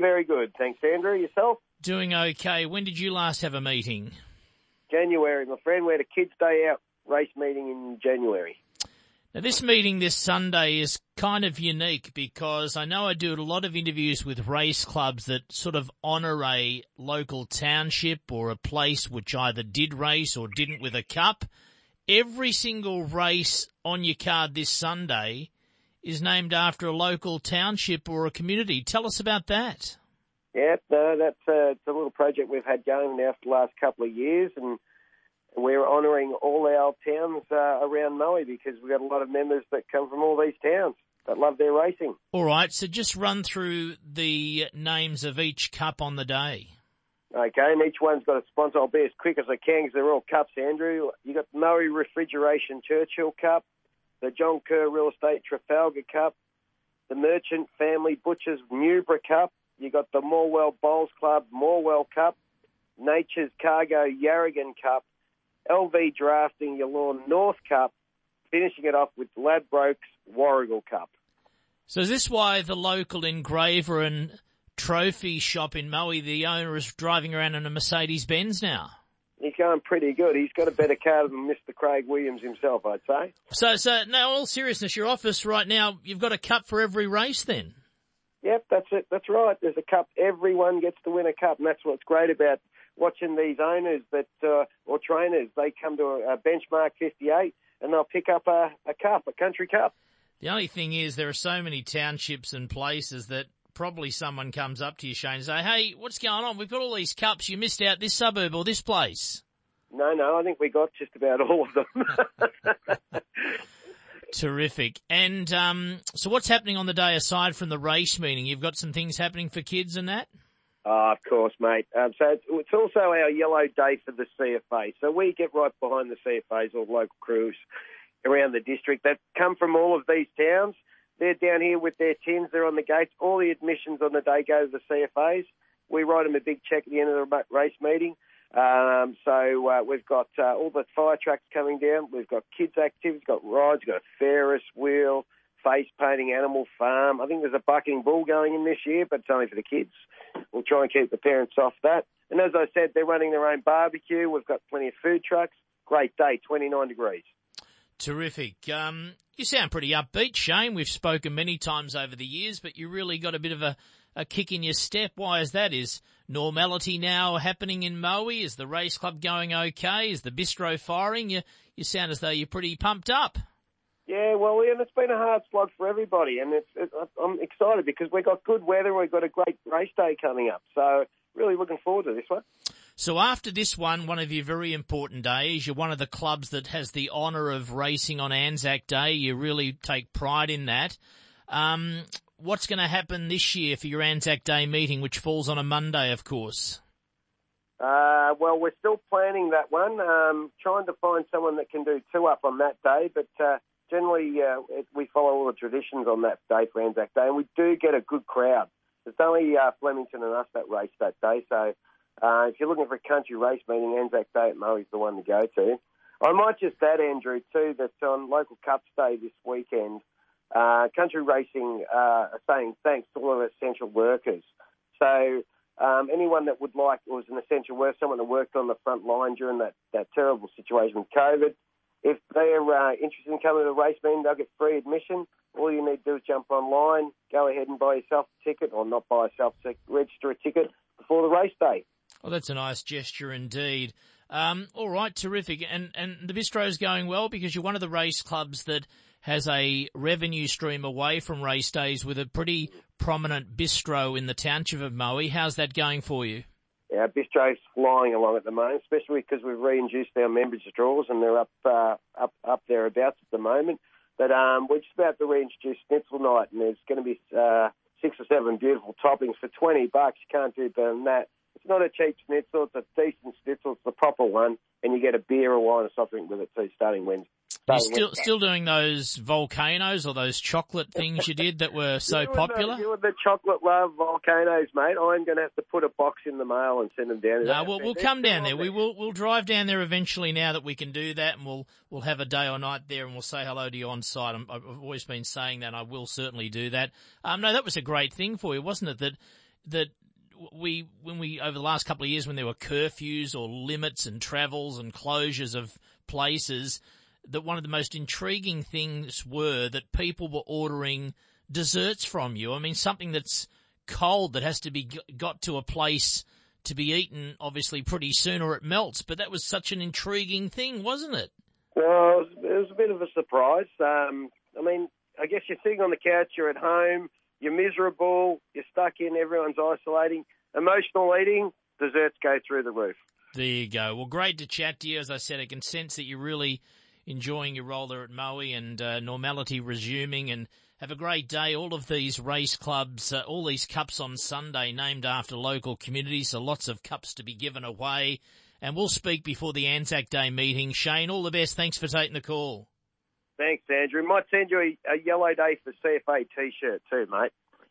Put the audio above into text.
Very, very good. Thanks, Andrew. Yourself? Doing okay. When did you last have a meeting? January, my friend. We had a kids' day out race meeting in January. Now, this meeting this Sunday is kind of unique because I know I do a lot of interviews with race clubs that sort of honour a local township or a place which either did race or didn't with a cup. Every single race on your card this Sunday is named after a local township or a community. Tell us about that. Yeah, no, that's a, it's a little project we've had going now for the last couple of years, and we're honouring all our towns uh, around Moe because we've got a lot of members that come from all these towns that love their racing. All right, so just run through the names of each cup on the day. Okay, and each one's got a sponsor. I'll be as quick as I can because they're all cups, Andrew. You've got the Moe Refrigeration Churchill Cup, the John Kerr Real Estate Trafalgar Cup, the Merchant Family Butchers Newborough Cup. You got the Morwell Bowls Club Morwell Cup, Nature's Cargo Yarragon Cup, LV Drafting Yallourn North Cup, finishing it off with Ladbrokes Warragul Cup. So is this why the local engraver and trophy shop in Moe, the owner is driving around in a Mercedes Benz now? He's going pretty good. He's got a better car than Mr. Craig Williams himself, I'd say. So, so now, all seriousness, your office right now, you've got a cup for every race then? Yep, that's it. That's right. There's a cup. Everyone gets to win a cup, and that's what's great about watching these owners that uh, or trainers. They come to a, a benchmark 58, and they'll pick up a, a cup, a country cup. The only thing is, there are so many townships and places that probably someone comes up to you, Shane, and say, "Hey, what's going on? We've got all these cups. You missed out this suburb or this place." No, no, I think we got just about all of them. Terrific. And um, so, what's happening on the day aside from the race meeting? You've got some things happening for kids and that. Oh, of course, mate. Um, so it's, it's, also our yellow day for the CFA. So we get right behind the CFAs, or local crews around the district that come from all of these towns. They're down here with their tins. They're on the gates. All the admissions on the day go to the CFAs. We write them a big check at the end of the race meeting. Um, so uh, we've got uh, all the fire trucks coming down. We've got kids' activities, got rides, got a Ferris wheel, face painting, animal farm. I think there's a bucking bull going in this year, but it's only for the kids. We'll try and keep the parents off that. And as I said, they're running their own barbecue. We've got plenty of food trucks. Great day, 29 degrees. Terrific. Um, you sound pretty upbeat, Shane. We've spoken many times over the years, but you really got a bit of a, a kick in your step. Why is that? Is normality now happening in Moe? Is the race club going okay? Is the bistro firing? You, you sound as though you're pretty pumped up. Yeah, well, Ian, it's been a hard slog for everybody, and it's, it, I'm excited because we've got good weather. We've got a great race day coming up, so really looking forward to this one. So after this one, one of your very important days, you're one of the clubs that has the honour of racing on Anzac Day. You really take pride in that. Um, what's going to happen this year for your Anzac Day meeting, which falls on a Monday, of course? Uh, well, we're still planning that one. Um, trying to find someone that can do two up on that day, but uh, generally uh, it, we follow all the traditions on that day for Anzac Day, and we do get a good crowd. It's only uh, Flemington and us that race that day, so uh, if you're looking for a country race meeting, Anzac Day at is the one to go to. I might just add, Andrew, too, that on local Cups Day this weekend, uh, country racing uh, are saying thanks to all of our essential workers. So um, anyone that would like was an essential worker, someone that worked on the front line during that, that terrible situation with COVID, if they're uh, interested in coming to the race meeting, they'll get free admission. All you need to do is jump online, go ahead and buy yourself a ticket, or not buy yourself a register a ticket before the race day. Well, that's a nice gesture indeed. Um, all right, terrific. And and the bistro is going well because you're one of the race clubs that has a revenue stream away from race days with a pretty prominent bistro in the township of Moe. How's that going for you? Our bistro's flying along at the moment, especially because we've reintroduced our membership draws and they're up uh, up up thereabouts at the moment. But um, we're just about to reintroduce Schnitzel Night, and there's going to be uh, six or seven beautiful toppings for twenty bucks. You can't do better than that. It's not a cheap schnitzel; it's a decent schnitzel. It's the proper one, and you get a beer, a wine, or something with it too, starting Wednesday. You're still still doing those volcanoes or those chocolate things you did that were so you popular. The, you and the chocolate love volcanoes, mate. I'm going to have to put a box in the mail and send them down. No, we'll, we'll come down there. We will we'll drive down there eventually. Now that we can do that, and we'll we'll have a day or night there, and we'll say hello to you on site. i have always been saying that. I will certainly do that. Um, no, that was a great thing for you, wasn't it? That that we, when we, over the last couple of years when there were curfews or limits and travels and closures of places, that one of the most intriguing things were that people were ordering desserts from you. I mean, something that's cold that has to be got to a place to be eaten obviously pretty soon or it melts, but that was such an intriguing thing, wasn't it? Well, it was, a bit of a surprise. Um, I mean, I guess you're sitting on the couch, you're at home, you're miserable, you're stuck in, everyone's isolating. Emotional eating, desserts go through the roof. There you go. Well, great to chat to you. As I said, I can sense that you're really enjoying your role there at Moe and uh, normality resuming and have a great day. All of these race clubs, uh, all these cups on Sunday named after local communities, so lots of cups to be given away. And we'll speak before the Anzac Day meeting. Shane, all the best. Thanks for taking the call. Thanks, Andrew. Might send you a, a yellow day for CFA t-shirt too, mate.